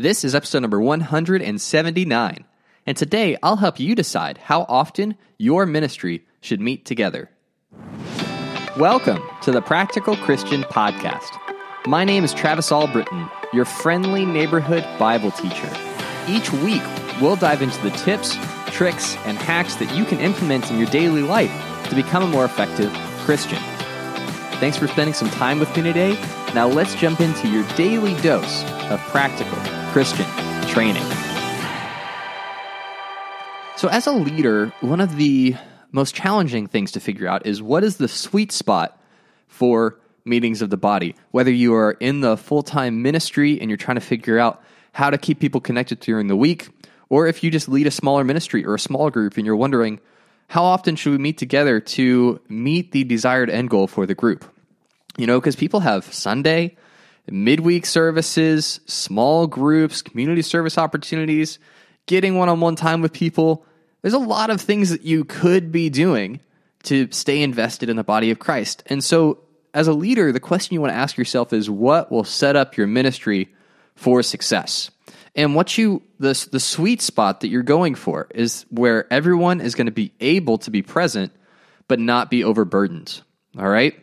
This is episode number 179, and today I'll help you decide how often your ministry should meet together. Welcome to the Practical Christian Podcast. My name is Travis Albritton, your friendly neighborhood Bible teacher. Each week, we'll dive into the tips, tricks, and hacks that you can implement in your daily life to become a more effective Christian. Thanks for spending some time with me today. Now let's jump into your daily dose of practical Christian training. So, as a leader, one of the most challenging things to figure out is what is the sweet spot for meetings of the body. Whether you are in the full time ministry and you're trying to figure out how to keep people connected during the week, or if you just lead a smaller ministry or a small group and you're wondering, how often should we meet together to meet the desired end goal for the group? You know, because people have Sunday, midweek services, small groups, community service opportunities, getting one on one time with people. There's a lot of things that you could be doing to stay invested in the body of Christ. And so, as a leader, the question you want to ask yourself is what will set up your ministry for success? And what you the the sweet spot that you're going for is where everyone is going to be able to be present but not be overburdened. All right?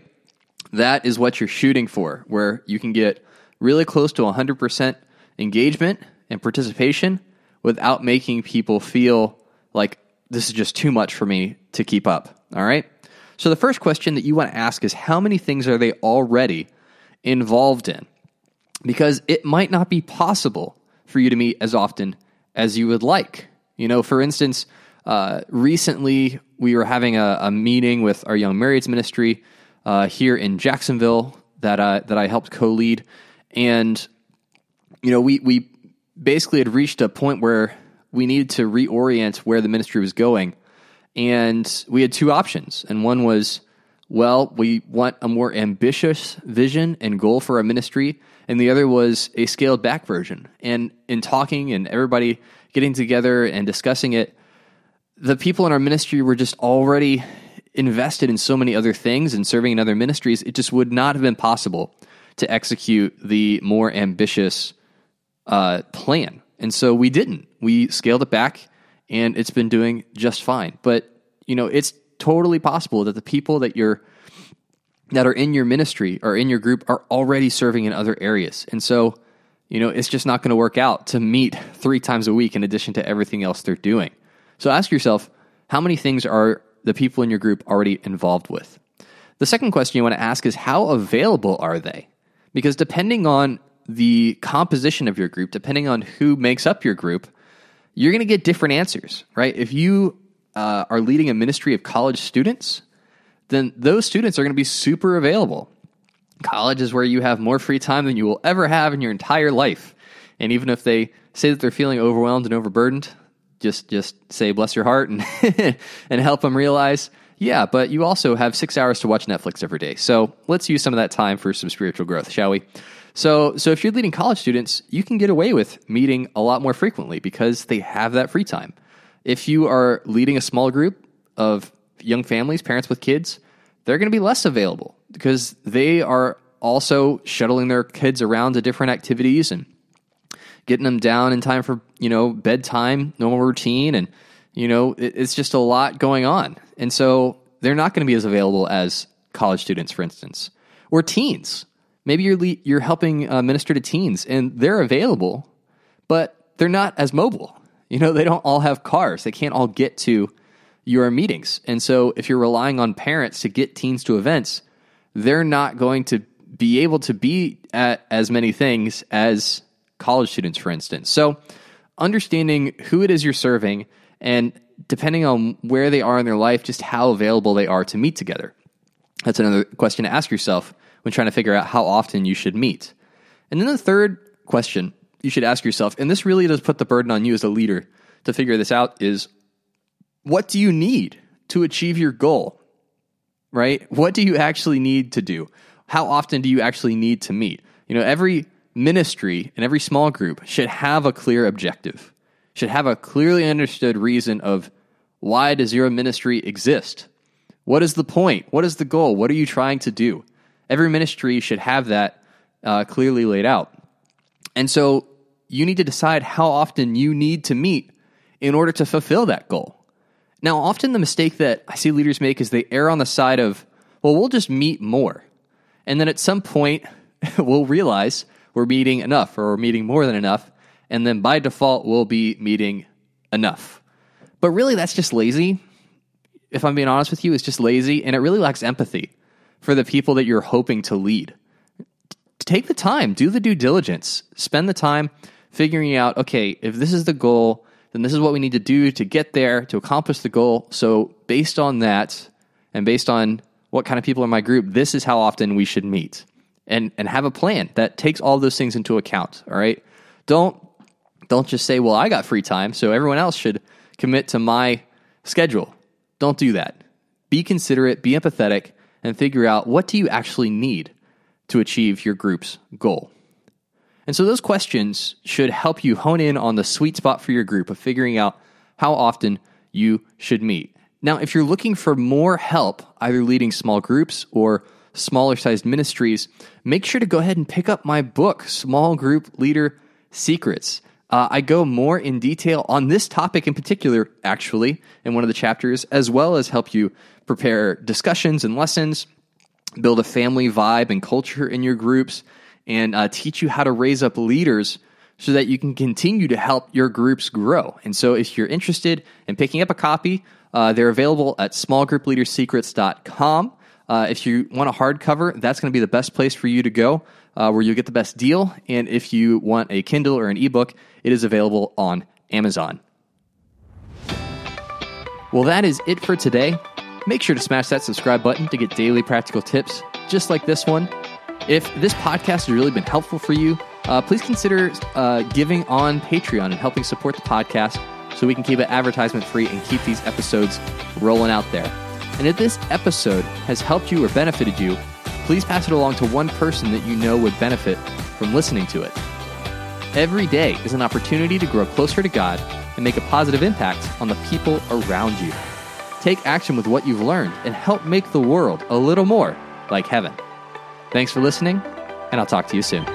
That is what you're shooting for, where you can get really close to 100% engagement and participation without making people feel like this is just too much for me to keep up. All right? So the first question that you want to ask is how many things are they already involved in? Because it might not be possible for you to meet as often as you would like. You know, for instance, uh, recently we were having a, a, meeting with our young marrieds ministry uh, here in Jacksonville that uh, that I helped co-lead, and you know we we basically had reached a point where we needed to reorient where the ministry was going, and we had two options, and one was well, we want a more ambitious vision and goal for our ministry, and the other was a scaled back version. And in talking and everybody getting together and discussing it, the people in our ministry were just already invested in so many other things and serving in other ministries. It just would not have been possible to execute the more ambitious uh, plan. And so we didn't. We scaled it back, and it's been doing just fine. But, you know, it's totally possible that the people that you're that are in your ministry or in your group are already serving in other areas. And so, you know, it's just not going to work out to meet three times a week in addition to everything else they're doing. So ask yourself, how many things are the people in your group already involved with? The second question you want to ask is how available are they? Because depending on the composition of your group, depending on who makes up your group, you're going to get different answers, right? If you uh, are leading a ministry of college students, then those students are going to be super available. College is where you have more free time than you will ever have in your entire life. And even if they say that they're feeling overwhelmed and overburdened, just just say bless your heart and and help them realize, yeah, but you also have 6 hours to watch Netflix every day. So, let's use some of that time for some spiritual growth, shall we? So, so if you're leading college students, you can get away with meeting a lot more frequently because they have that free time. If you are leading a small group of young families, parents with kids, they're going to be less available because they are also shuttling their kids around to different activities and getting them down in time for, you know, bedtime, normal routine. And, you know, it, it's just a lot going on. And so they're not going to be as available as college students, for instance, or teens. Maybe you're, le- you're helping uh, minister to teens and they're available, but they're not as mobile. You know, they don't all have cars. They can't all get to your meetings. And so if you're relying on parents to get teens to events, they're not going to be able to be at as many things as college students, for instance. So understanding who it is you're serving and depending on where they are in their life, just how available they are to meet together. That's another question to ask yourself when trying to figure out how often you should meet. And then the third question you should ask yourself, and this really does put the burden on you as a leader to figure this out, is what do you need to achieve your goal? Right? What do you actually need to do? How often do you actually need to meet? You know, every ministry and every small group should have a clear objective, should have a clearly understood reason of why does your ministry exist? What is the point? What is the goal? What are you trying to do? Every ministry should have that uh, clearly laid out. And so you need to decide how often you need to meet in order to fulfill that goal. Now, often the mistake that I see leaders make is they err on the side of, well, we'll just meet more. And then at some point, we'll realize we're meeting enough or we're meeting more than enough. And then by default, we'll be meeting enough. But really, that's just lazy. If I'm being honest with you, it's just lazy and it really lacks empathy for the people that you're hoping to lead. Take the time, do the due diligence, spend the time figuring out okay, if this is the goal, then this is what we need to do to get there, to accomplish the goal. So, based on that, and based on what kind of people are in my group, this is how often we should meet. And, and have a plan that takes all those things into account. All right. Don't don't just say, well, I got free time, so everyone else should commit to my schedule. Don't do that. Be considerate, be empathetic, and figure out what do you actually need to achieve your group's goal. And so those questions should help you hone in on the sweet spot for your group of figuring out how often you should meet. Now, if you're looking for more help, either leading small groups or smaller sized ministries, make sure to go ahead and pick up my book, Small Group Leader Secrets. Uh, I go more in detail on this topic in particular, actually, in one of the chapters, as well as help you prepare discussions and lessons, build a family vibe and culture in your groups, and uh, teach you how to raise up leaders so that you can continue to help your groups grow. And so, if you're interested in picking up a copy, uh, they're available at smallgroupleadersecrets.com. Uh, if you want a hardcover, that's going to be the best place for you to go, uh, where you get the best deal. And if you want a Kindle or an ebook, it is available on Amazon. Well, that is it for today. Make sure to smash that subscribe button to get daily practical tips just like this one. If this podcast has really been helpful for you, uh, please consider uh, giving on Patreon and helping support the podcast so we can keep it advertisement free and keep these episodes rolling out there. And if this episode has helped you or benefited you, please pass it along to one person that you know would benefit from listening to it. Every day is an opportunity to grow closer to God and make a positive impact on the people around you. Take action with what you've learned and help make the world a little more like heaven. Thanks for listening, and I'll talk to you soon.